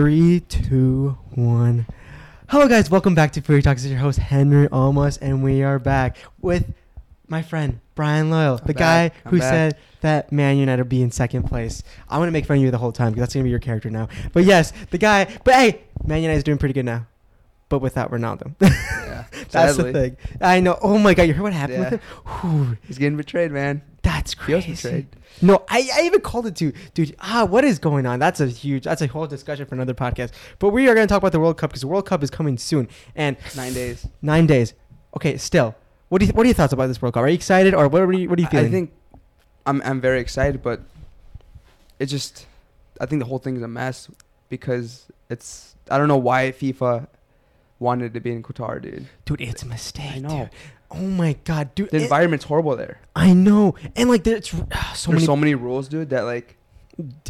Three, two, one. Hello, guys. Welcome back to Footytalks. This is your host Henry Almost, and we are back with my friend Brian Loyal, the back. guy I'm who back. said that Man United would be in second place. I'm gonna make fun of you the whole time because that's gonna be your character now. But yes, the guy. But hey, Man United is doing pretty good now, but without Ronaldo. Yeah, that's the thing. I know. Oh my God, you heard what happened Yeah. with him? Whew, He's getting betrayed, man. That's crazy. No, I, I even called it to dude. Ah, what is going on? That's a huge. That's a whole discussion for another podcast. But we are going to talk about the World Cup because the World Cup is coming soon and Nine days. nine days. Okay, still, what do you what are your thoughts about this World Cup? Are you excited or what are you what are you feeling? I think I'm I'm very excited, but it just I think the whole thing is a mess because it's I don't know why FIFA wanted to be in Qatar, dude. dude, it's a mistake. I know. Dude. Oh my god, dude. The it- environment's horrible there. I know, and like there's ah, so There's many. so many rules, dude. That like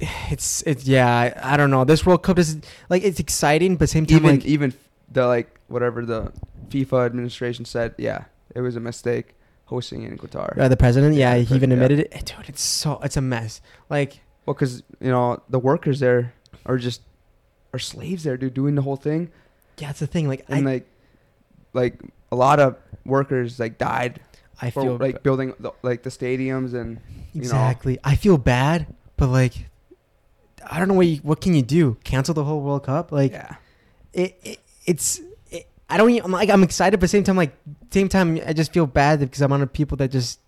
it's it's yeah. I, I don't know. This World Cup is like it's exciting, but same time even like even the like whatever the FIFA administration said, yeah, it was a mistake hosting in Qatar. uh, the president. Yeah, Yeah, he even yeah. admitted it. Dude, it's so it's a mess. Like Well, because you know the workers there are just are slaves there, dude, doing the whole thing, yeah, that's the thing. Like and I like like a lot of workers like died I for feel like building the, like the stadiums and you know. Exactly. I feel bad, but like, I don't know what you, what can you do? Cancel the whole World Cup? Like, yeah, it, it it's it, I don't. even- I'm like I'm excited, but same time like same time I just feel bad because I'm on people that just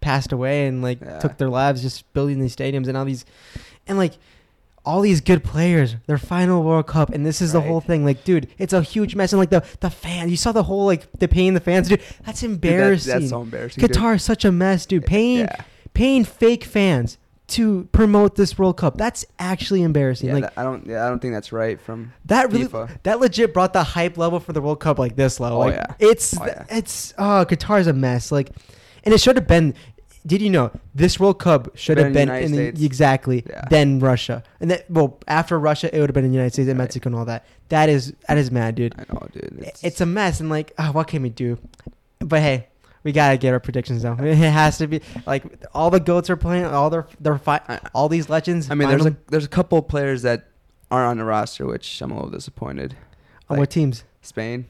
passed away and like Yeah. took their lives just building these stadiums and all these and like all these good players, their final World Cup, and this is the whole thing. Like, dude, it's a huge mess. And like the the fans, you saw the whole like the pain the fans, dude. That's Dude, that- embarrassing. that's so embarrassing. dude. Qatar is such a mess, dude. Paying Yeah, paying fake fans to promote this World Cup. That's actually embarrassing. yeah. like that- I don't. Yeah, I don't think that's right from that really FIFA. that legit brought the hype level for the World Cup like this level. Oh, like, yeah. It's Oh, yeah. it's oh Qatar's a mess. Like and it should have been did you know this World Cup should Been have in been in the, exactly Yeah. then Russia and that well after Russia it would have been in the United States and Right. Mexico and all that. That is that is mad, dude. I know, dude. It's, it's a mess and like oh, what can we do? But hey, we gotta get our predictions down. It has to be like all the goats are playing. All their their fi- all these legends. I mean, there's a there's a couple players that aren't on the roster, which I'm a little disappointed. on like- what teams? Spain,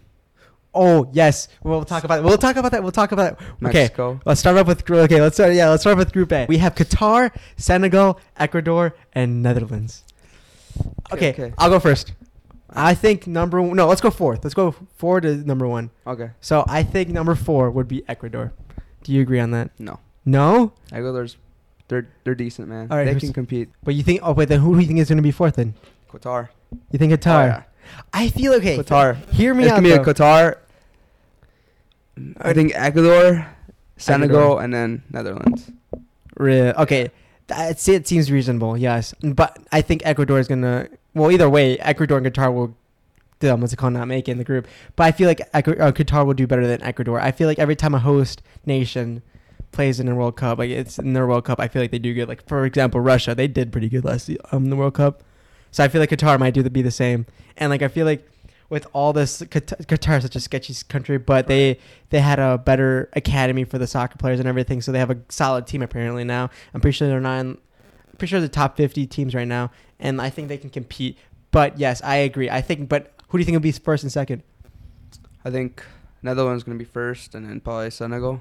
Oh yes, we'll talk about we'll talk about that. We'll talk about that. Okay, let's start off with okay. Let's start. Yeah, let's start with Group A. We have Qatar, Senegal, Ecuador, and Netherlands. Okay, Okay, okay. I'll go first. I think number one, no, let's go fourth. Let's go four to number one. Okay, So I think number four would be Ecuador. Do you agree on that? no. No, Ecuador's they're they're decent, man. All right, they can compete. but you think? Oh wait, then who do you think is going to be fourth? Then Qatar. you think Qatar? Oh, yeah. I feel okay. Qatar. Hear me It's out. gonna be a. Qatar. I think Ecuador, Senegal, Ecuador. and then Netherlands. Re- okay, that's it. Seems reasonable. Yes, but I think Ecuador is gonna. Well, either way, Ecuador and Qatar will. Um, what's it called? Not make it in the group, but I feel like Ecu- uh, Qatar will do better than Ecuador. I feel like every time a host nation plays in a World Cup, like it's in their World Cup, I feel like they do good. Like for example, Russia, they did pretty good last um the World Cup, so I feel like Qatar might do the, be the same. And like I feel like with all this, Qatar, is such a sketchy country, but they they had a better academy for the soccer players and everything, so they have a solid team apparently now. I'm pretty sure they're not. In, I'm pretty sure the top 50 teams right now, and I think they can compete. But yes, I agree. I think, but who do you think will be first and second? I think Netherlands gonna be first, and then probably Senegal.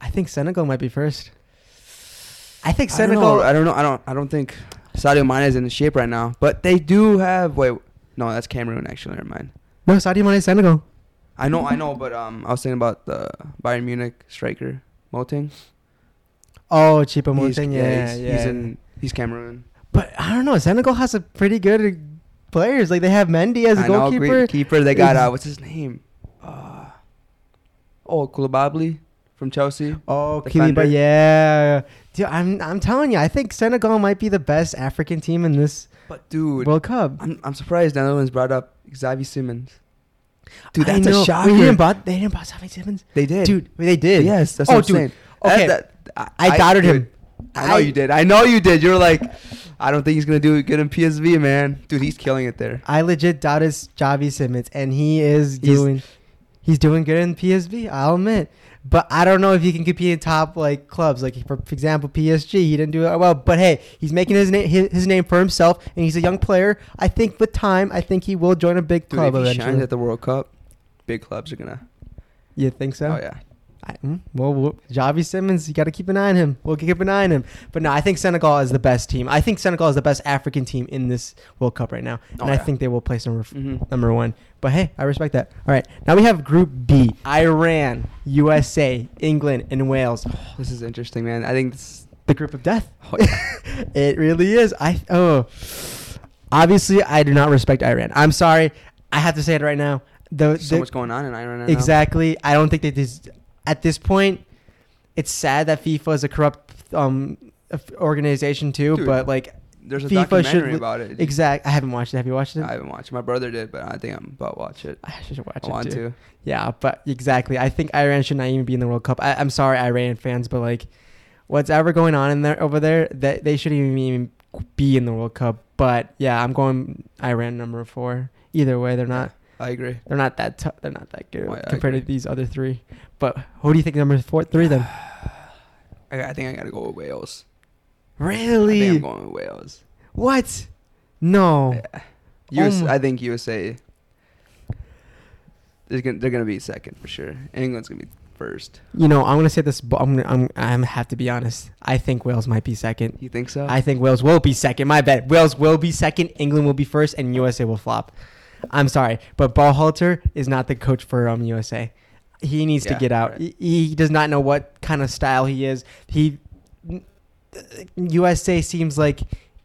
I think Senegal might be first. I think I don't Senegal. know. I don't know. I don't. I don't think Sadio Mane is in the shape right now. But they do have. Wait, no, that's Cameroon. Actually, never mind. no, Sadio Mane, Senegal. I know. I know. But um, I was thinking about the Bayern Munich striker Moting. Oh, Choupo-Moting, yeah, he's, yeah. He's in. He's Cameroon. but I don't know. Senegal has a pretty good players. Like they have Mendy as a I know, goalkeeper. great keeper. They got uh, what's his name? Uh, oh, Koulibaly from Chelsea. Oh, Defender. Kiliba, yeah. Dude, I'm I'm telling you, I think Senegal might be the best African team in this But dude, World Cup. I'm I'm surprised Netherlands brought up Xavi Simons. Dude, that's a shocker. They didn't buy, they didn't buy Xavi Simons. They did, Dude, they did. Yes, that's Oh, what I'm dude. saying. Okay. That- that- I doubted dude, him. I know I- you did. I know you did. You're like, I don't think he's gonna do good in PSV, man. Dude, he's killing it there. I legit doubted Xavi Simons, and he is He's- doing. He's doing good in PSV. I'll admit, but I don't know if he can compete in top like clubs. Like for, for example, PSG, he didn't do it well. But hey, he's making his name his, his name for himself, and he's a young player. I think with time, I think he will join a big Dude, club if he shines at the World Cup, big clubs are gonna. You think so? Oh yeah. I, mm, well, well, Javi Simons, you got to keep an eye on him. We'll keep an eye on him. But no, I think Senegal is the best team. I think Senegal is the best African team in this World Cup right now, and Oh, I think they will place number Mm-hmm. number one. But hey, I respect that. All right, now we have Group B: Iran, USA, England, and Wales. This is interesting, man. I think this. The group of death. Oh, yeah. it really is. I oh, obviously I do not respect Iran. I'm sorry. I have to say it right now. The, so the- much going on in Iran right now. Exactly. I don't think that this at this point. It's sad that FIFA is a corrupt um organization too, Dude, but like There's a FIFA should documentary li- about it. exact. I haven't watched it. Have you watched it? I haven't watched. it. My brother did, but I think I'm about to watch it. I should watch I it want too. to. Yeah, but exactly. I think Iran should not even be in the World Cup. I, I'm sorry, Iran fans, but like, what's ever going on in there over there, that they shouldn't even, even be in the World Cup. But yeah, I'm going Iran number four. Either way, they're not. I agree. They're not that. T- they're not that good compared to these other three. But who do you think number four, three then? I, I think I gotta go with Wales. I Really? think I'm going with Wales. What? No. Uh, yeah. US, Oh I think USA. They're gonna, they're gonna be second for sure. England's gonna be first. You know, I'm gonna say this. But I'm gonna, I'm I'm have to be honest. I think Wales might be second. You think so? I think Wales will be second. My bet. Wales will be second. England will be first, and USA will flop. I'm sorry, but Berhalter is not the coach for um USA. He needs to get out. right. He, he does not know what kind of style he is. He USA seems like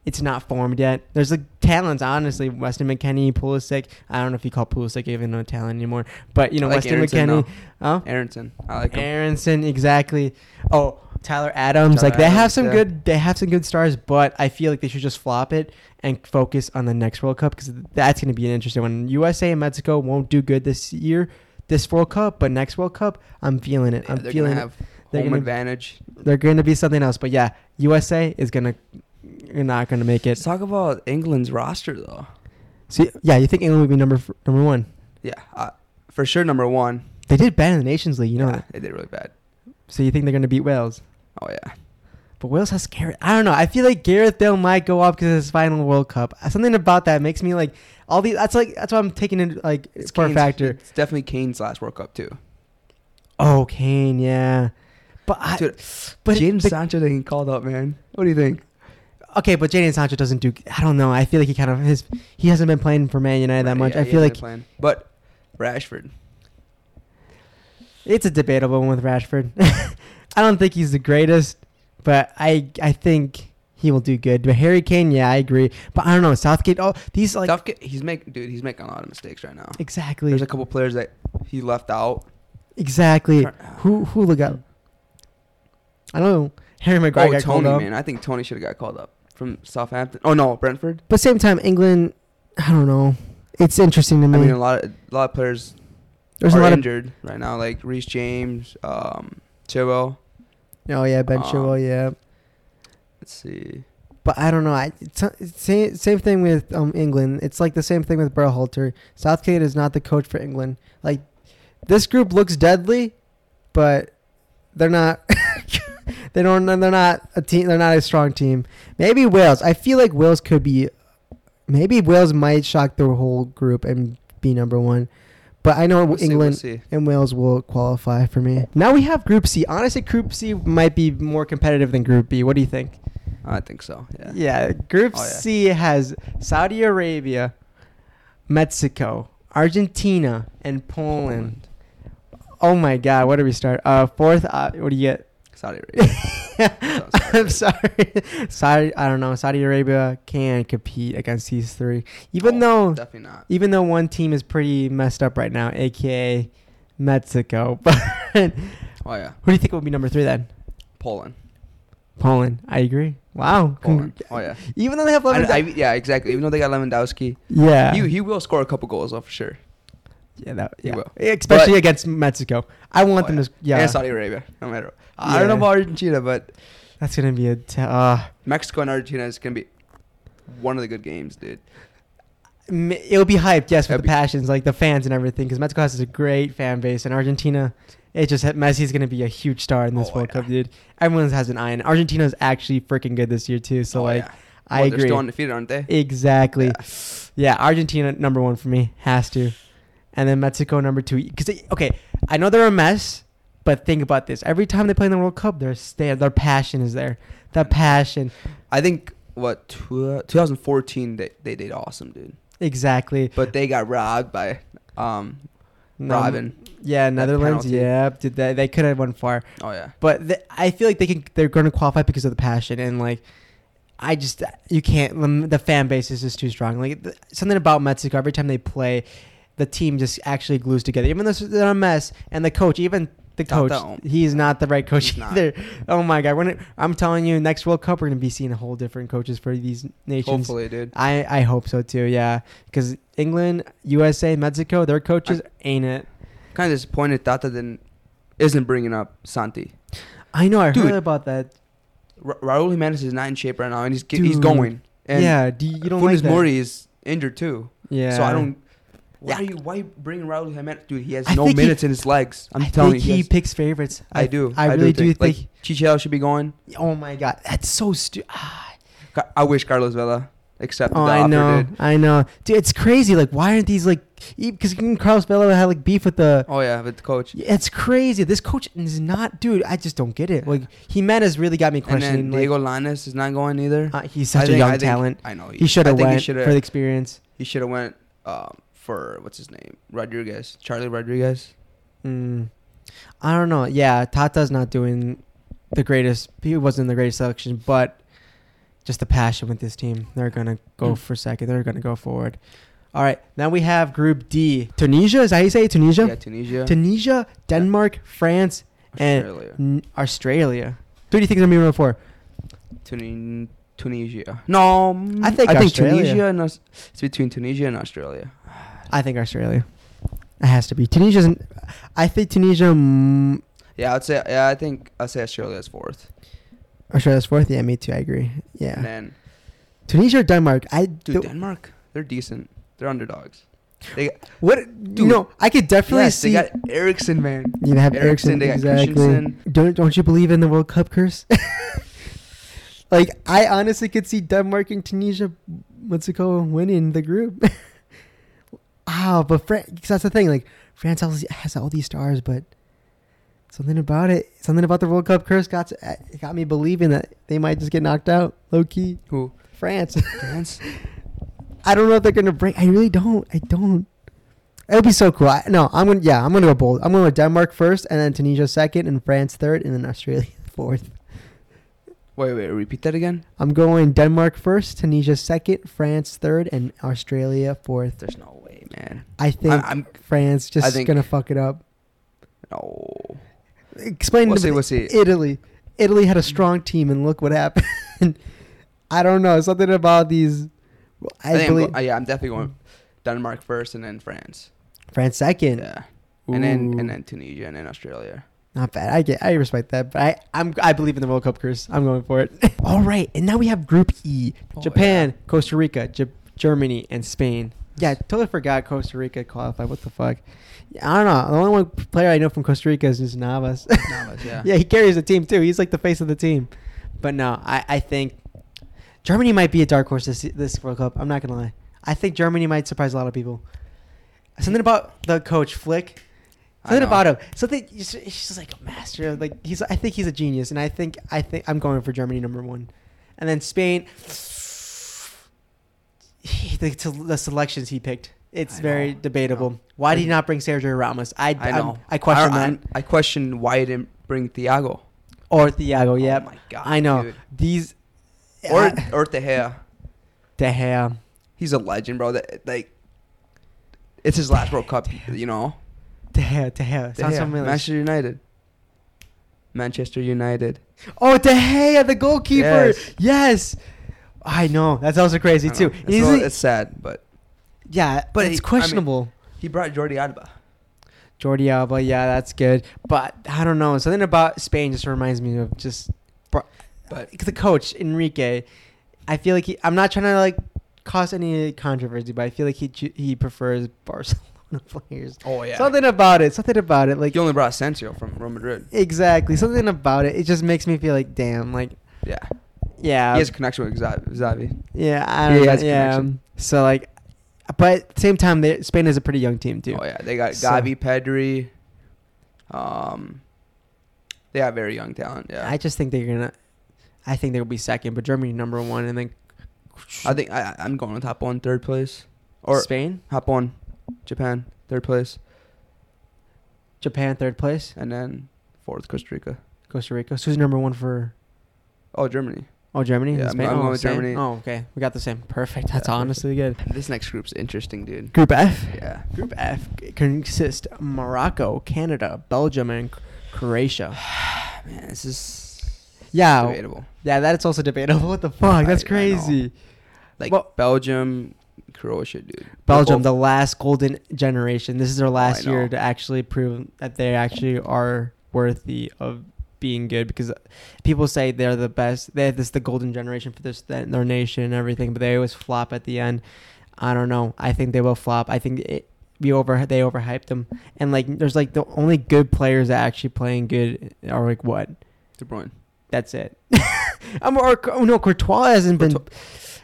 it's not formed yet. There's like talents, honestly. Weston McKennie, Pulisic. I don't know if you call Pulisic even a talent anymore, but you know like Weston Aaronson, McKennie. though. Oh, Aaronson. I like him. Aaronson, exactly. Oh, Tyler Adams. Tyler like they have some yeah. good. They have some good stars, but I feel like they should just flop it and focus on the next World Cup because that's going to be an interesting one. USA and Mexico won't do good this year, this World Cup, but next World Cup, I'm feeling it. Yeah, I'm they're feeling gonna it. have They're home gonna- advantage. They're going to be something else. But yeah, USA is going to. You're not going to make it. Let's talk about England's roster though. See, yeah, you think England would be number number one? Yeah, uh, for sure number one. They did bad in the Nations League, you know yeah, that. they did really bad. So you think they're going to beat Wales? Oh yeah. But Wales has Gareth. I don't know. I feel like Gareth Bale might go up because of his final World Cup. Uh, something about that makes me like all these. That's like that's why I'm taking it like it's for a factor. It's definitely Kane's last World Cup too. Oh, Kane, yeah. But I, Dude, but Jadon Sancho getting called up, man. What do you think? okay, but Jadon Sancho doesn't do. I don't know. I feel like he kind of his. He hasn't been playing for Man United that much. yeah, I feel like playing. but Rashford. it's a debatable one with Rashford. I don't think he's the greatest, but I I think he will do good. But Harry Kane, yeah, I agree. But I don't know Southgate. Oh, these like Southgate, he's making dude. He's making a lot of mistakes right now. exactly, There's a couple players that he left out. exactly. Who who look up? I don't know. Harry Maguire Oh, got called Toney, up. man. I think Toney should have got called up from Southampton. Oh no, Brentford. But same time, England. I don't know. It's interesting to me. I mean, a lot of a lot of players There's are a lot of. injured right now, like Reece James, um, Chilwell. Oh yeah, Ben um, Chilwell. Yeah. Let's see. But I don't know. I it's same same thing with um England. It's like the same thing with Berhalter. Southgate is not the coach for England. Like this group looks deadly, but they're not. they don't. They're not a team. They're not a strong team. Maybe Wales. I feel like Wales could be. Maybe Wales might shock the whole group and be number one. But I know We'll see, we'll England see. and Wales will qualify for me. Now we have Group C. Honestly, Group C might be more competitive than Group B. What do you think? I think so. Yeah. Yeah, Group Oh, yeah. C has Saudi Arabia, Mexico, Argentina, and Poland. Oh my God, what do we start? Uh, fourth. Uh, what do you get? Saudi Arabia. I'm sorry. Saudi. I don't know. Saudi Arabia can compete against these three, even Oh, though definitely not. even though one team is pretty messed up right now, aka Mexico. But Oh yeah, who do you think will be number three then? Poland. Poland. I agree. Wow. Poland. Oh yeah. Even though they have I, Lewandowski. I, yeah, exactly. Even though they got Lewandowski, yeah. he he will score a couple goals though for sure. Yeah, that, yeah. will. Especially But- against Mexico. I want Oh, them yeah. to. Yeah, And Saudi Arabia, no matter. What. I don't know about Argentina, but that's gonna be a. T- uh, Mexico and Argentina is gonna be one of the good games, dude. It'll be hyped, yes, with It'll the passions, like the fans and everything, because Mexico has a great fan base, and Argentina, it just Messi's gonna be a huge star in this Oh, World yeah. Cup, dude. Everyone has an eye on. it. Argentina's actually freaking good this year too, so Oh, like. I Well, agree. They're still undefeated, aren't they? exactly. Yeah. Yeah. Argentina number one for me has to, and then Mexico number two. Because okay, I know they're a mess, but think about this: every time they play in the World Cup, their their, their passion is there. The passion, I think what tw- 2014 they they did awesome, dude. exactly. But they got robbed by um Robben. Yeah, Netherlands. Yeah, did they, they could have won far, Oh yeah. but th I feel like they can. They're going to qualify because of the passion and like. I just you can't. The, fan base is just too strong. Like th- something about Mexico. Every time they play, the team just actually glues together. Even though they're a mess, and the coach, even the coach, he's not the right coach either. Oh my god, we're I'm telling you, next World Cup we're gonna be seeing a whole different coaches for these nations. Hopefully, dude. I I hope so too. Yeah, because England, USA, Mexico, their coaches ain't it. Kind of disappointed Tata didn't isn't bringing up Santi. I know. I Dude. heard about that. Ra- Raul Jimenez is not in shape right now, and he's ge- he's going. And yeah, do you, you don't Funes like that? Mori is injured too. Yeah. So I don't. Why Yeah. are you why bringing Raul Jimenez? Dude, he has I no think he- minutes in his legs. I'm I telling think you. he has- picks favorites. I do. I, really do think. like Chichel should be going. oh my god, that's so stupid. Ca- I wish Carlos Vela accepted Oh, the I offer, know, dude. I know, dude. It's crazy. Like, why aren't these like? Because Carlos Vela had like beef with the. Oh yeah, with the coach. It's crazy. This coach is not, dude. I just don't get it. Like, Jimenez really got me questioning. And then like, Diego Lainez is not going either. uh, he's such a think- young I think- talent. I know. He should have went He for the experience. He should have went um, for what's his name, Rodriguez, Charlie Rodriguez. Mm. I don't know. Yeah, Tata's not doing the greatest. He wasn't the greatest selection, but just the passion with this team. They're gonna go Mm. for second. They're gonna go forward. All right, now we have Group D. Tunisia is that how you say it? Tunisia? Yeah, Tunisia, Tunisia, Denmark, France, and Australia, Australia. Who do you think is gonna be number four? Tuni- Tunisia. No, I think I think Tunisia and it's between Tunisia and Australia. I think Australia. It has to be Tunisia's. I think Tunisia. Mm, Yeah, I'd say. Yeah, I think I'd say Australia is fourth. Australia's fourth. Yeah, me too. I agree. And Yeah, then, Tunisia or Denmark. I dude, do- Denmark, they're decent. They're underdogs. They what? Dude. know, I could definitely yes, see. they got Eriksen, man. You have Eriksen, they got exactly. Christensen. Don't don't you believe in the World Cup curse? like I honestly could see Denmark and Tunisia, what's it called, winning the group. wow, but France, that's the thing. Like France has has all these stars, but something about it, something about the World Cup curse got to, eh, got me believing that they might just get knocked out. Low key, Who? France. France. I don't know if they're gonna break. I really don't. I don't. It would be so cool. I, no, I'm gonna. Yeah, I'm gonna go bold. I'm gonna go Denmark first, and then Tunisia second, and France third, and then Australia fourth. Wait, wait. Repeat that again. I'm going Denmark first, Tunisia second, France third, and Australia fourth. There's no way, man. I think I'm, I'm France just I think- gonna fuck it up. no. Explain We'll to see. me- We'll see. Italy. Italy had a strong team, and look what happened. I don't know. Something about these. I, I, think I'm believe go- uh, yeah, I'm definitely going Denmark first, and then France. France second. Yeah, and then and then Tunisia, and then Australia. Not bad. I get. I respect that, but I I'm I believe in the World Cup curse. I'm going for it. All right, and now we have Group E: Oh, Japan, Costa Rica, J- Germany, and Spain. Yeah, I totally forgot Costa Rica qualified. What the fuck? Yeah, I don't know. The only one player I know from Costa Rica is just Navas. Navas, yeah. yeah, he carries the team too. He's like the face of the team. But no, I I think Germany might be a dark horse this this World Cup. I'm not gonna lie. I think Germany might surprise a lot of people. Something about the coach Flick. I Something about him. Something. He's he's just like a master. Like he's. I think he's a genius, and I think I think I'm going for Germany number one, and then Spain. He, the, to- the selections he picked, it's I very know. debatable. know. Why did he not bring Sergio Ramos? I I know. I question I, that. I'm- I question why he didn't bring Thiago. or Thiago. Yeah, Oh my god. I know dude. these. Or I- or De Gea. De Gea. He's a legend, bro. That like. It's his last World Cup, you know. De Gea. De Gea. Sounds familiar. Manchester United. Manchester United. Oh, De Gea, the goalkeeper. Yes. Yes. I know. That's also crazy too. It's, He's a- like- it's sad, but yeah, but it's he- I mean- questionable. he brought Jordi Alba. Jordi Alba, yeah, that's good. But I don't know. Something about Spain just reminds me of just But the coach Enrique. I feel like he, I'm not trying to like cause any controversy, but I feel like he he prefers Barcelona players. Oh yeah. Something about it. Something about it. Like you only brought Asensio from Real Madrid. exactly. Something about it. It just makes me feel like, damn. Like Yeah. yeah. he has a connection with Xavi. Xavi. yeah. I don't know. has Yeah. connection. So like, but at the same time, they, Spain is a pretty young team too. Oh yeah, they got So- Gavi, Pedri. Um, they have very young talent. Yeah, I just think they're gonna. I think they'll be second, but Germany number one, and then I think I, I'm going with top one, third place, or Spain, top one, Japan, third place, Japan third place, and then fourth Costa Rica. Costa Rica. So who's number one for? Oh, Germany. Oh, Germany. Yeah, I'm- Spain? I'm oh, going with same? Germany. Oh, okay. We got the same. Perfect. That's Yeah, honestly good. This next group's interesting, dude. Group F. Yeah. Group F consists Morocco, Canada, Belgium, and Croatia. Man, this is Yeah, debatable. yeah, that's also debatable. What the fuck? That's I- I crazy. Like Well- Belgium, Croatia, dude. Belgium, the last golden generation. This is their last I year to actually prove that they actually are worthy of being good because people say they're the best. They have this the golden generation for this their nation and everything, but they always flop at the end. I don't know. I think they will flop. I think it, we over they overhyped them, and like there's like the only good players that actually playing good are like what? De Bruyne. That's it. I'm or oh, no Courtois hasn't been.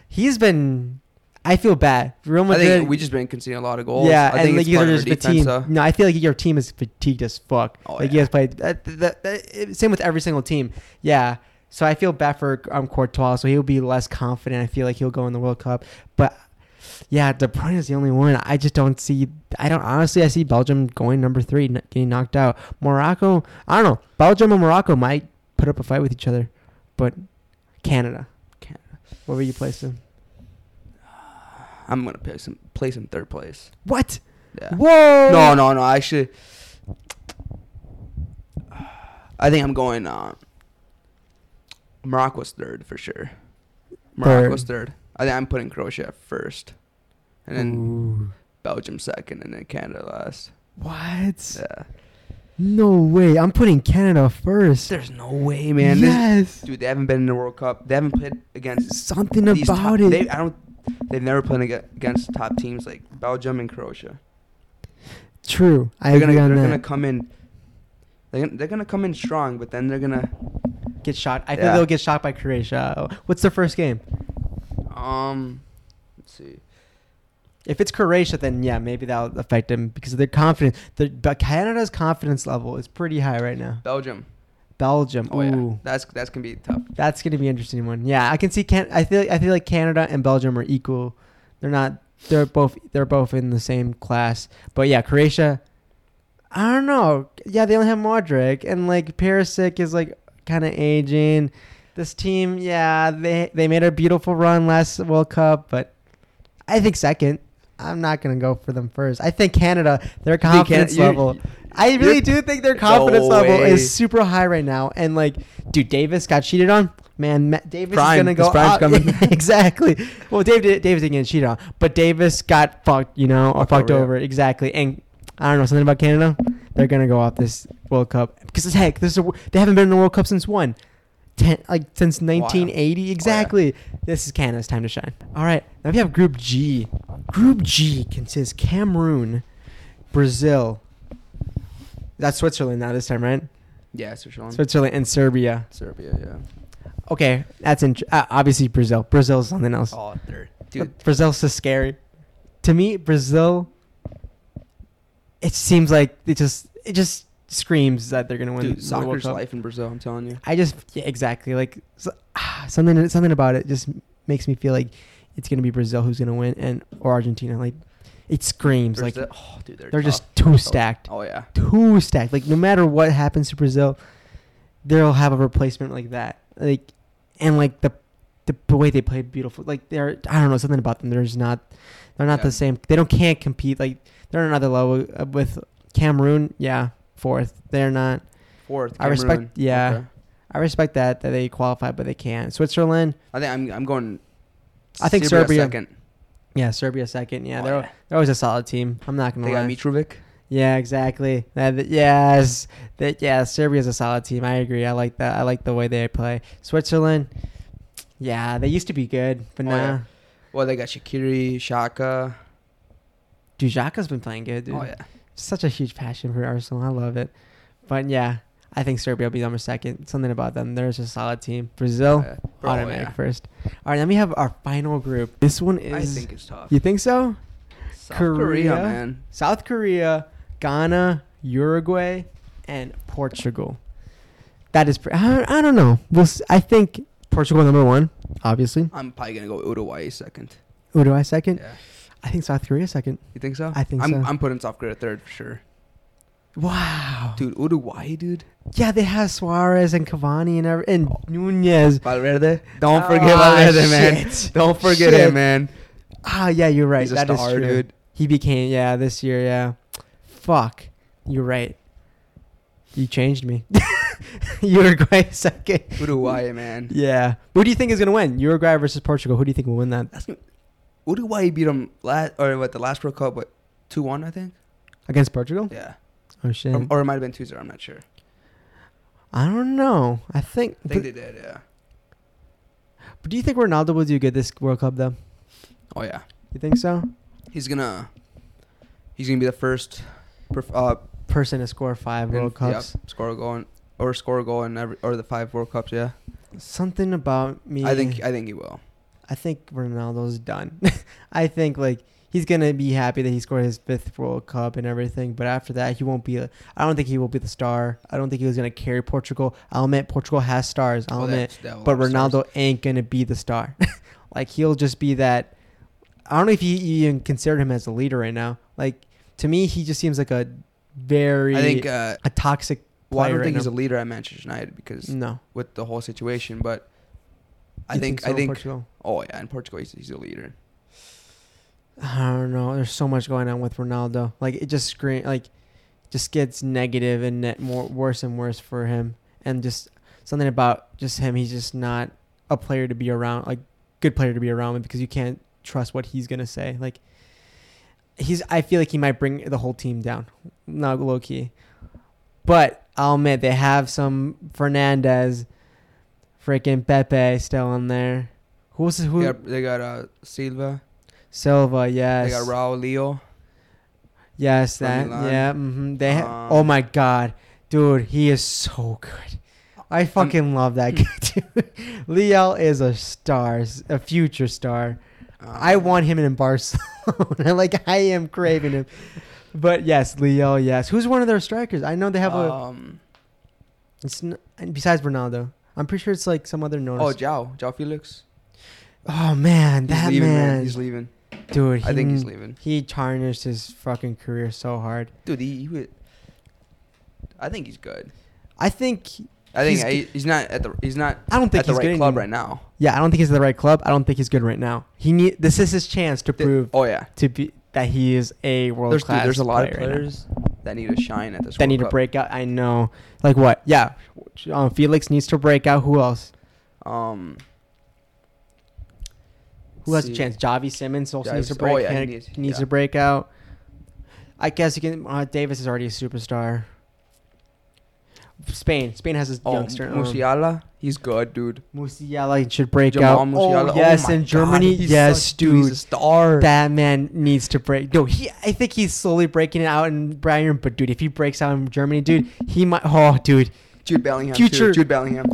He's been. I feel bad. Real I Madrid. think we just been conceding a lot of goals. Yeah, I and think like it's you guys are just our defense, fatigued. though. No, I feel like your team is fatigued as fuck. Oh, like you guys played. That, that, that, same with every single team. Yeah. So I feel bad for um, Courtois. So he'll be less confident. I feel like he'll go in the World Cup. But yeah, De Bruyne is the only one. I just don't see. I don't honestly. I see Belgium going number three, getting knocked out. Morocco. I don't know. Belgium and Morocco might put up a fight with each other, but Canada. Canada. Where will you them? I'm gonna place some place him third place. What? Yeah. Whoa. No, no, no. I actually, I think I'm going. Uh, Morocco's third for sure. Morocco's third. I think I'm putting Croatia first, and then Ooh. Belgium second, and then Canada last. What? Yeah. No way. I'm putting Canada first. There's no way, man. This, Yes. dude, they haven't been in the World Cup. They haven't played against Something about top, it. They, I don't. They've never played against top teams like Belgium and Croatia. True. I They're agree gonna on they're that. gonna come in. They're gonna, they're gonna come in strong, but then they're gonna get shot. I think Yeah. they'll get shot by Croatia. What's their first game? um. Let's see. If it's Croatia, then yeah, maybe that'll affect them because they're confident. The, but Canada's confidence level is pretty high right now. Belgium. Belgium. Oh Ooh. yeah, that's that's gonna be tough. That's gonna be an interesting one. Yeah, I can see. Can I feel? I feel like Canada and Belgium are equal. They're not. They're both. They're both in the same class. But yeah, Croatia. I don't know. Yeah, they only have Modric, and like Perisic is like kind of aging. This team, yeah, they they made a beautiful run last World Cup, but I think second. I'm not gonna go for them first. I think Canada, their confidence you- level. I really do think their confidence No level way. is super high right now. And like, dude, Davies got cheated on. Man, Ma- Davies Prime. is gonna go. prime's out- coming. exactly. Well, David Davies didn't get cheated on, but Davies got fucked. You know, or Fucked over, over. Exactly. And I don't know something about Canada. They're gonna go off this World Cup because heck, this is a, they haven't been in the World Cup since when? Ten, like since 1980 exactly. This is Canada's time to shine. All right, now we have Group G. Group G consists Cameroon, Brazil. That's Switzerland now this time, right? Yeah, Switzerland, Switzerland and Serbia. Serbia. Yeah. Okay, that's in, uh, obviously Brazil. Brazil is something else. Oh. Dude, Brazil's so scary. To me, Brazil. It seems like it just it just screams that they're gonna win. dude, soccer's life in Brazil. I'm telling you. I just yeah, exactly like so, ah, something something about it just makes me feel like it's gonna be Brazil who's gonna win and or Argentina. Like it screams like oh, dude, they're, they're just too stacked, Oh yeah. too stacked. Like no matter what happens to Brazil, they'll have a replacement like that. Like and like the the, the way they play beautiful. Like they're I don't know something about them. There's not they're not Yeah. the same. They don't can't compete. Like they're on another level uh, with Cameroon. Yeah, fourth. They're not. Fourth. I respect- yeah. Okay. I respect that that they qualify, but they can't. Switzerland. I think I'm I'm going. I think Serbia- second. Yeah, Serbia second. Yeah, Oh, they're yeah. they're always a solid team. I'm not gonna They lie. got Mitrovic. Yeah, exactly. That, that- yes, that yeah, Serbia's a solid team. I agree. I like that. I like the way they play. Switzerland. Yeah, they used to be good, but Oh, now yeah. Well, they got Shaqiri, Xhaka. Dude, Xhaka's been playing good, dude. Oh yeah. Such a huge passion for Arsenal. I love it. But yeah, I think Serbia will be number second. Something about them. They're just a solid team. Brazil. Bro, automatic yeah. first. All right, then we have our final group. This one is. I think it's tough. you think so? South Korea. Korea, man. South Korea, Ghana, Uruguay, and Portugal. That is. Pre- I, I don't know. We'll. s- I think Portugal number one, obviously. I'm probably gonna go Uruguay second. Uruguay second. Yeah. I think South Korea second. You think so? I think I'm, so. I'm putting South Korea third for sure. Wow. Dude, Uruguay, dude. Yeah, they have Suarez and Cavani and every, and Nunez. Valverde. Don't Ah, forget Valverde, man. shit. Don't forget Shit. him, man. Ah, yeah, you're right. He's a That is star, true. dude. He became yeah this year. Yeah. Fuck. You're right. You changed me. Uruguay second. Uruguay, man. Yeah. Who do you think is gonna win? Uruguay versus Portugal. Who do you think will win that That's Uruguay beat them last or what the last World Cup, what two one I think. against Portugal? Yeah, Oh shit. or, or it might have been two zero. I'm not sure. I don't know. I think. I think but, they did. Yeah. but do you think Ronaldo will do good this World Cup though? Oh yeah. You think so? He's gonna. He's gonna be the first. Perf- uh, Person to score five World Cups. Yep, score a goal in, or score a goal in every or the five World Cups. Yeah. Something about me. I think I think he will. I think Ronaldo's done. I think like he's gonna be happy that he scored his fifth World Cup and everything, but after that he won't be. A, I don't think he will be the star. I don't think he was gonna carry Portugal. I'll admit Portugal has stars. I'll Oh, admit, that but have stars. Ronaldo ain't gonna be the star. like he'll just be that. I don't know if you even consider him as a leader right now. Like to me, he just seems like a very I think. Uh, a toxic. well, I don't right think he's now. a leader at Manchester United because No, with the whole situation, but I You think, so, I think. Portugal? Oh yeah, in Portugal he's, he's a leader. I don't know. There's so much going on with Ronaldo. Like it just screen like just gets negative and net more worse and worse for him. And just something about just him. He's just not a player to be around. Like good player to be around with because you can't trust what he's gonna say. Like he's. I feel like he might bring the whole team down. Not low key. But I'll admit they have some Fernandes, freaking Pepe still in there. Who's who? Got, they got uh, Silva. Silva, yes. They got Raul Leo. Yes, that. Milan. Yeah. hmm They. Ha- Um, oh my god, dude, he is so good. I fucking love that guy, dude. Leo is a star, a future star. I Um, want him in Barcelona. like I am craving him. But yes, Leo. Yes. Who's one of their strikers? I know they have a. Um, It's n- besides Ronaldo, I'm pretty sure it's like some other known. oh, Jao. João Felix. oh man, He's that leaving, man, He's leaving. Dude. I think he's leaving. He tarnished his fucking career so hard. Dude, he, he would. I think he's good. I think I think He's I, he's not at the he's not I don't think at the he's right club right now. Yeah, I don't think he's at the right club. I don't think he's good right now. He need this is his chance to Th- prove Oh yeah, to be that he is a world there's dude, class. there's a lot of player right players that need to shine at this. that World need to break out. I know, like what? Yeah, um, Felix needs to break out. Who else? Um, Who has a chance? Javi Simons also Javi needs to break. oh, yeah, needs- needs yeah. to break out. I guess you can. Uh, Davies is already a superstar. Spain. Spain has his Oh, youngster. um, Musiala, he's good, dude. Musiala should break Jamal out. Musiala. Oh yes, my in Germany. he's yes, such- dude. he's a star. That man needs to break. No, he. I think he's slowly breaking it out in Bayern. But dude, if he breaks out in Germany, dude, he might. Oh, dude, Jude Bellingham, Future- too. Jude Bellingham.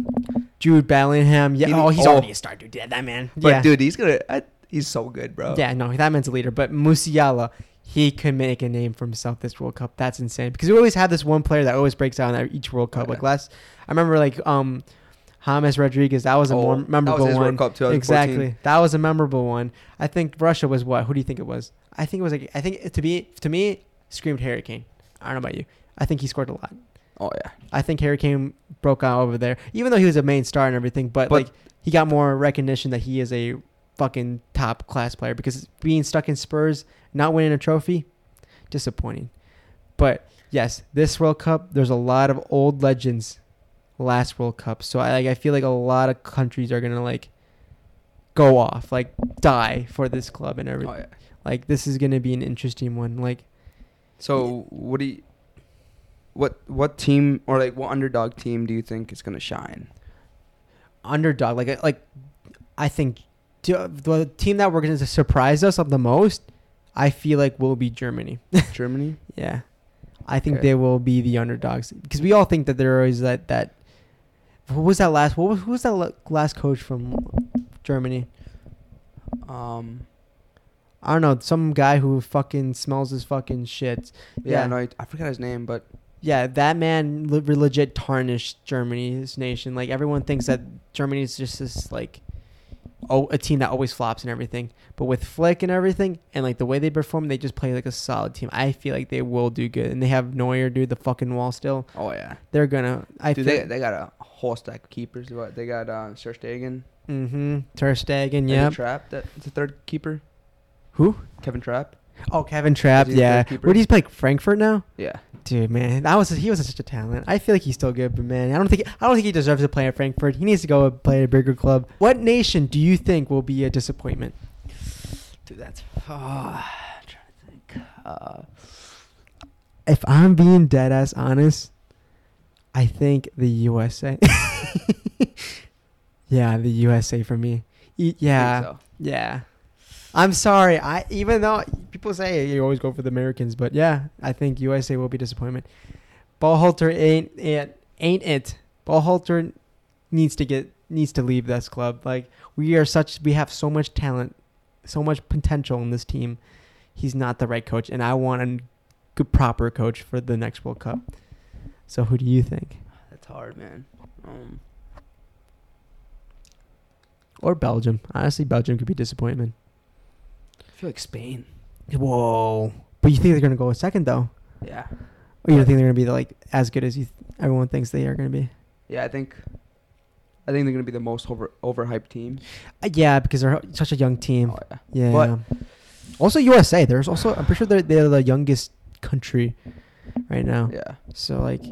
Jude Bellingham. Yeah. Oh, he's oh. already a star, dude. Yeah, that man. But yeah. dude, he's gonna. I, he's so good, bro. Yeah, no, that man's a leader. But Musiala, he could make a name for himself this World Cup. That's insane because we always have this one player that always breaks out in each World Cup. Oh, Like last, I remember like um, James Rodriguez. That was a Oh, was memorable his one. World Cup 2014. Exactly, that was a memorable one. I think Russia was what? Who do you think it was? I think it was like I think to be to me screamed Harry Kane. I don't know about you. I think he scored a lot. Oh yeah. I think Harry Kane broke out over there, even though he was a main star and everything. But, But- like he got more recognition that he is a fucking top class player because being stuck in Spurs, not winning a trophy, disappointing. But yes, this World Cup, there's a lot of old legends. Last World Cup, so I like I feel like a lot of countries are gonna like go off, like die for this club and everything. Oh yeah. Like this is gonna be an interesting one. Like So what do you? What what team or like what underdog team do you think is gonna shine? underdog, like like I think the team that we're going to surprise us of the most, I feel like will be Germany. Germany. Yeah, I think Okay. they will be the underdogs because we all think that there is that that. What was that last? What was, who was that last coach from Germany? Um. I don't know. Some guy who fucking smells his fucking shit. Yeah. Yeah. No, I, I forgot his name, but Yeah, that man le- legit tarnished Germany's nation. Like everyone thinks that Germany is just this like, oh, a team that always flops and everything. But with Flick and everything, and like the way they perform, they just play like a solid team. I feel like they will do good, and they have Neuer do the fucking wall still. oh yeah. They're gonna. I Dude, feel. they they got a whole stack of keepers. What they got? Uh, Ter Stegen. mm-hmm. Ter Stegen. Yeah. Trapp. That's the third keeper. Who? Kevin Trapp. Oh, Kevin Trapp. He Yeah. keeper? Where do you play? Frankfurt now? Yeah. Dude, man, that was he was such a talent. I feel like he's still good, but man, I don't think I don't think he deserves to play at Frankfurt. He needs to go play at a bigger club. What nation do you think will be a disappointment? Dude, that's. Oh, I'm trying to think. Uh, If I'm being dead ass honest, I think the USA. yeah, the USA for me. Yeah, so. yeah. I'm sorry. I even though people say you always go for the Americans, but yeah, I think USA will be disappointment. Berhalter ain't it ain't it. Berhalter needs to get needs to leave this club. Like we are such we have so much talent, so much potential in this team. He's not the right coach, and I want a good proper coach for the next World Cup. So who do you think? That's hard, man. Um, Or Belgium? Honestly, Belgium could be disappointment. Feel like Spain. Whoa! But you think they're gonna go second though? Yeah. Or you don't think they're gonna be like as good as you th- everyone thinks they are gonna be? Yeah, I think. I think they're gonna be the most over overhyped team. Uh, yeah, because they're such a young team. Oh yeah. Yeah. But- also USA. There's also I'm pretty sure they're they're the youngest country right now. Yeah. So like,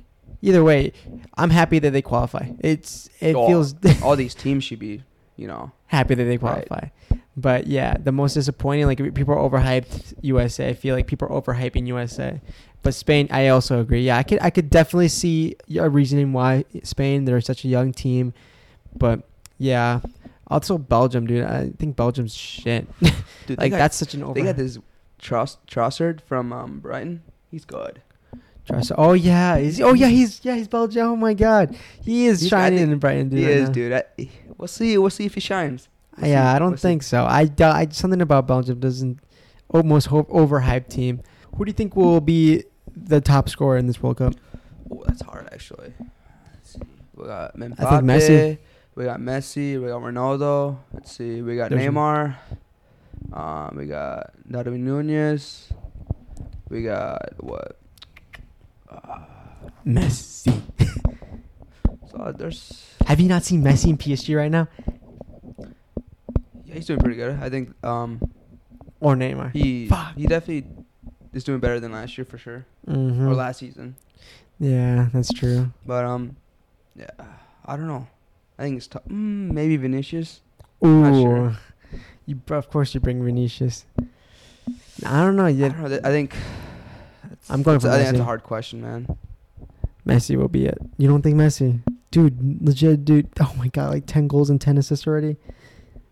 either way, I'm happy that they qualify. It's it Oh. feels All these teams should be, you know. happy that they Right. qualify. But yeah, the most disappointing, like people are overhyped USA. I feel like people are overhyping USA. But Spain, I also agree. Yeah, I could I could definitely see a reasoning why Spain. They're such a young team, but yeah, also Belgium, dude. I think Belgium's shit. Dude, like got, that's such an over. They got this Tross, Trossard from um, Brighton. He's good. Trust- Oh yeah, is oh yeah he's yeah he's Belgium. Oh my god, he is He's- shining in Brighton, dude. he right is, now. dude. I, we'll see. We'll see if he shines. We'll yeah, see. I don't We'll see. think so. I, I something about Belgium doesn't almost ho- overhyped team. Who do you think will be the top scorer in this World Cup? Oh, that's hard actually. Let's see. We got Mbappe. I think Messi. We got Messi. We got Ronaldo. Let's see. We got There's- Neymar. Um, we got Darwin Nunez. We got what? Messi. So there's. Have you not seen Messi in PSG right now? Yeah, he's doing pretty good. I think. Um, Or Neymar? he Fuck. he definitely is doing better than last year for sure, Mhm. or last season. Yeah, that's true. But um, yeah, I don't know. I think it's tough. Mm, maybe Vinicius. Ooh, Not sure. you of course you bring Vinicius. I don't know I yet. don't know. I think. I'm going I think that's a hard question, man. Messi will be it. You don't think Messi? Dude, legit, dude. Oh my god, like 10 goals and 10 assists already.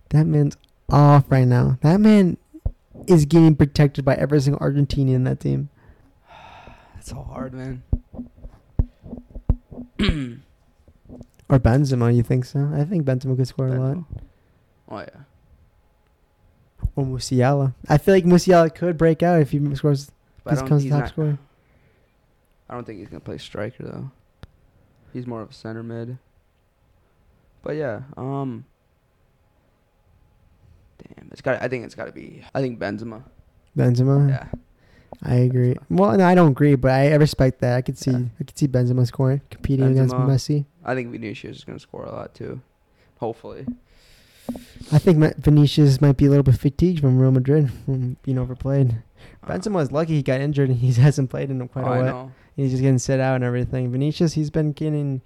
That man's off right now. That man is getting protected by every single Argentinian in that team. That's so hard, man. Or Benzema, you think so? I think Benzema could score a lot. Oh yeah. Or Musiala. I feel like Musiala could break out if he scores. But I don't, becomes he's top not, scorer. I don't think he's gonna play striker though. He's more of a center mid. But yeah, um. Damn, it's got. I think it's got to be. I think Benzema. Benzema. Yeah. I agree. Well, no, I don't agree, but I, I respect that. I could see, Yeah. I could see Benzema scoring, competing against Messi. I think Vinicius is gonna score a lot too. Hopefully. I think Vinicius might be a little bit fatigued from Real Madrid, from being overplayed. Uh, Benzema was lucky he got injured and he hasn't played in quite oh, a I while. He's just getting sit out and everything. Vinicius, he's been getting,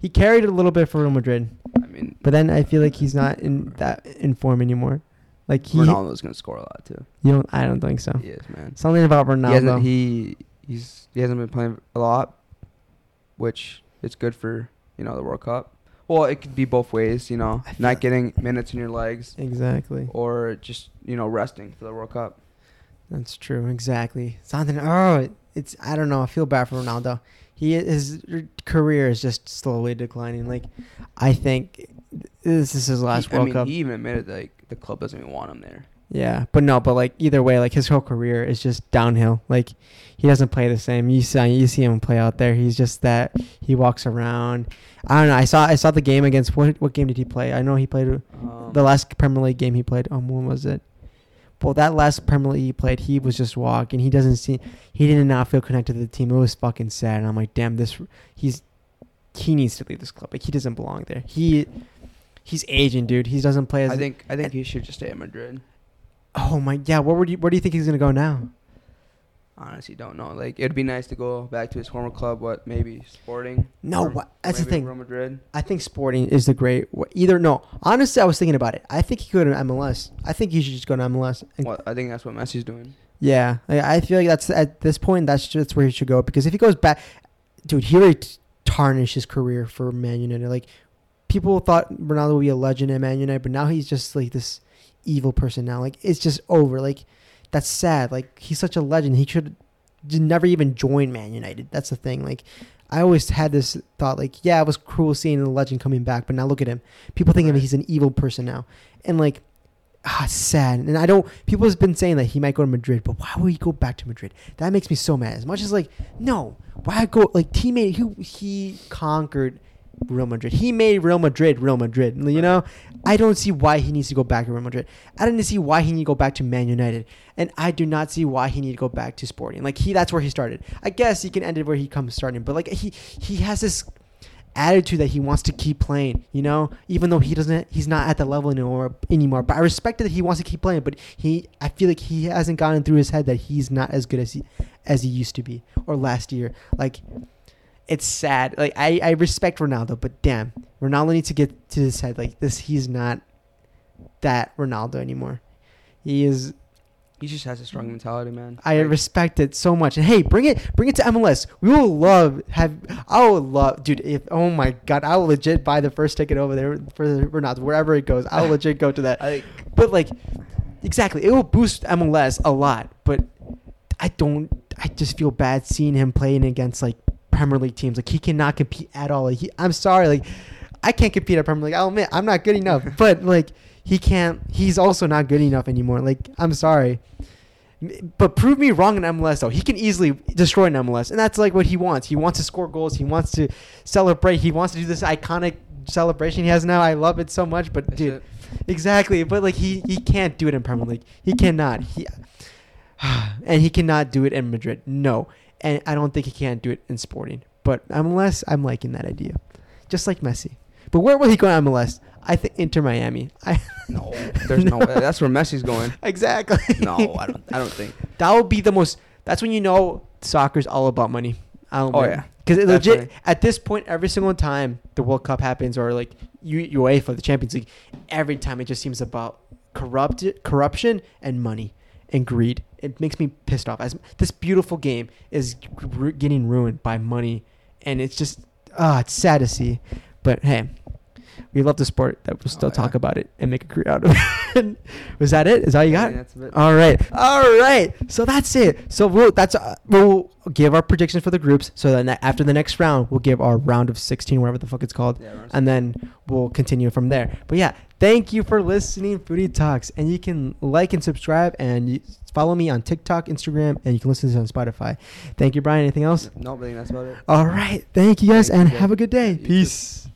he carried it a little bit for Real Madrid, I mean, but then I feel like he's not in that in form anymore. Like he, Ronaldo's gonna score a lot too. you don't, I don't think so. He is, man. Something about He Ronaldo. hasn't. He he's he hasn't been playing a lot, which is good for you know the World Cup. Well, it could be both ways, you know, not getting minutes in your legs Exactly. or just you know resting for the World Cup. That's true. Exactly. Something. Oh, it's. I don't know. I feel bad for Ronaldo. He his career is just slowly declining. Like, I think this is his last He- World I mean, Cup. he even admitted like the club doesn't even want him there. Yeah, but no, but like either way, like his whole career is just downhill. Like he doesn't play the same. You see, you see him play out there. He's just that he walks around. I don't know. I saw I saw the game against what what game did he play? I know he played Um, the last Premier League game he played. Um, when was it? Well, that last Premier League he played, he was just walking. He doesn't see. He did not feel connected to the team. It was fucking sad. And I'm like, damn, this. He's he needs to leave this club. Like he doesn't belong there. He he's aging, dude. He doesn't play as. I think I think he should just stay at Madrid. Oh my, yeah. Where would you? Where do you think he's gonna go now? Honestly, don't know. Like it'd be nice to go back to his former club. What maybe Sporting? No, Or what, that's the thing. Real Madrid. I think Sporting is the great. Either no, honestly, I was thinking about it. I think he could go to MLS. I think he should just go to MLS. Well, I think that's what Messi's doing. Yeah, I I feel like that's at this point that's just where he should go because if he goes back, dude, he already tarnished his career for Man United. Like people thought Ronaldo would be a legend at Man United, but now he's just like this evil person now. Like it's just over. Like that's sad. Like he's such a legend. He should never even join Man United. That's the thing. Like I always had this thought. Like yeah, it was cruel seeing the legend coming back, but now look at him. People think Right. he's an evil person now, and like ah, sad. And I don't. People have been saying that he might go to Madrid, but why would he go back to Madrid? That makes me so mad. As much as like, no, why go? Like teammate, who he conquered Real Madrid. He made Real Madrid Real Madrid. You know, I don't see why he needs to go back to Real Madrid. I don't see why he need to go back to Man United, and I do not see why he need to go back to Sporting. Like he, that's where he started. I guess he can end it where he comes starting, but like he, he has this attitude that he wants to keep playing, you know, even though he doesn't he's not at the level anymore anymore. But I respect that he wants to keep playing, but he I feel like he hasn't gotten through his head that he's not as good as he as he used to be or last year. Like it's sad. Like I, I respect Ronaldo, but damn, Ronaldo needs to get to his head like this he's not that Ronaldo anymore. He is He just has a strong mentality, man. I Like, respect it so much. And hey, bring it, bring it to MLS. We will love have. I would love, dude. If oh my god, I will legit buy the first ticket over there for Ronaldo wherever it goes. I will legit go to that. I But like, exactly, it will boost MLS a lot. But I don't. I just feel bad seeing him playing against like Premier League teams. Like he cannot compete at all. Like he, I'm sorry, like I can't compete at Premier League. I'll admit I'm not good enough. but like he can't. He's also not good enough anymore. Like I'm sorry. But prove me wrong in MLS though. He can easily destroy an MLS, and that's like what he wants. He wants to score goals. He wants to celebrate. He wants to do this iconic celebration he has now. I love it so much. But That's dude, it. exactly. But like he he can't do it in Premier League. He cannot. He and he cannot do it in Madrid. No, and I don't think he can't do it in Sporting. But MLS, I'm liking that idea, just like Messi. But where will he go in MLS? I think Inter Miami. I no, there's no. way. That's where Messi's going. exactly. No, I don't. I don't think. That would be the most. That's when you know soccer's all about money. Oh, yeah. because legit at this point, every single time the World Cup happens or like UEFA, the Champions League, every time it just seems about corrupt corruption and money and greed. It makes me pissed off. As this beautiful game is getting ruined by money, and it's just ah, it's sad to see. But hey, we love the sport that we'll still Oh, yeah. talk about it and make a career out of it. Was that it? Is that all you got? think that's a bit- All right, all right. So that's it. So we'll that's uh, we'll give our predictions for the groups. So then after the next round, we'll give our round of sixteen, whatever the fuck it's called, Yeah, and then we'll continue from there. But yeah, thank you for listening, Footytalks, and you can like and subscribe and you follow me on TikTok, Instagram, and you can listen to this on Spotify. Thank you, Brian. Anything else? No, I think that's about it. All right. Thank you guys, Thank and Jay. have a good day. You too. Peace.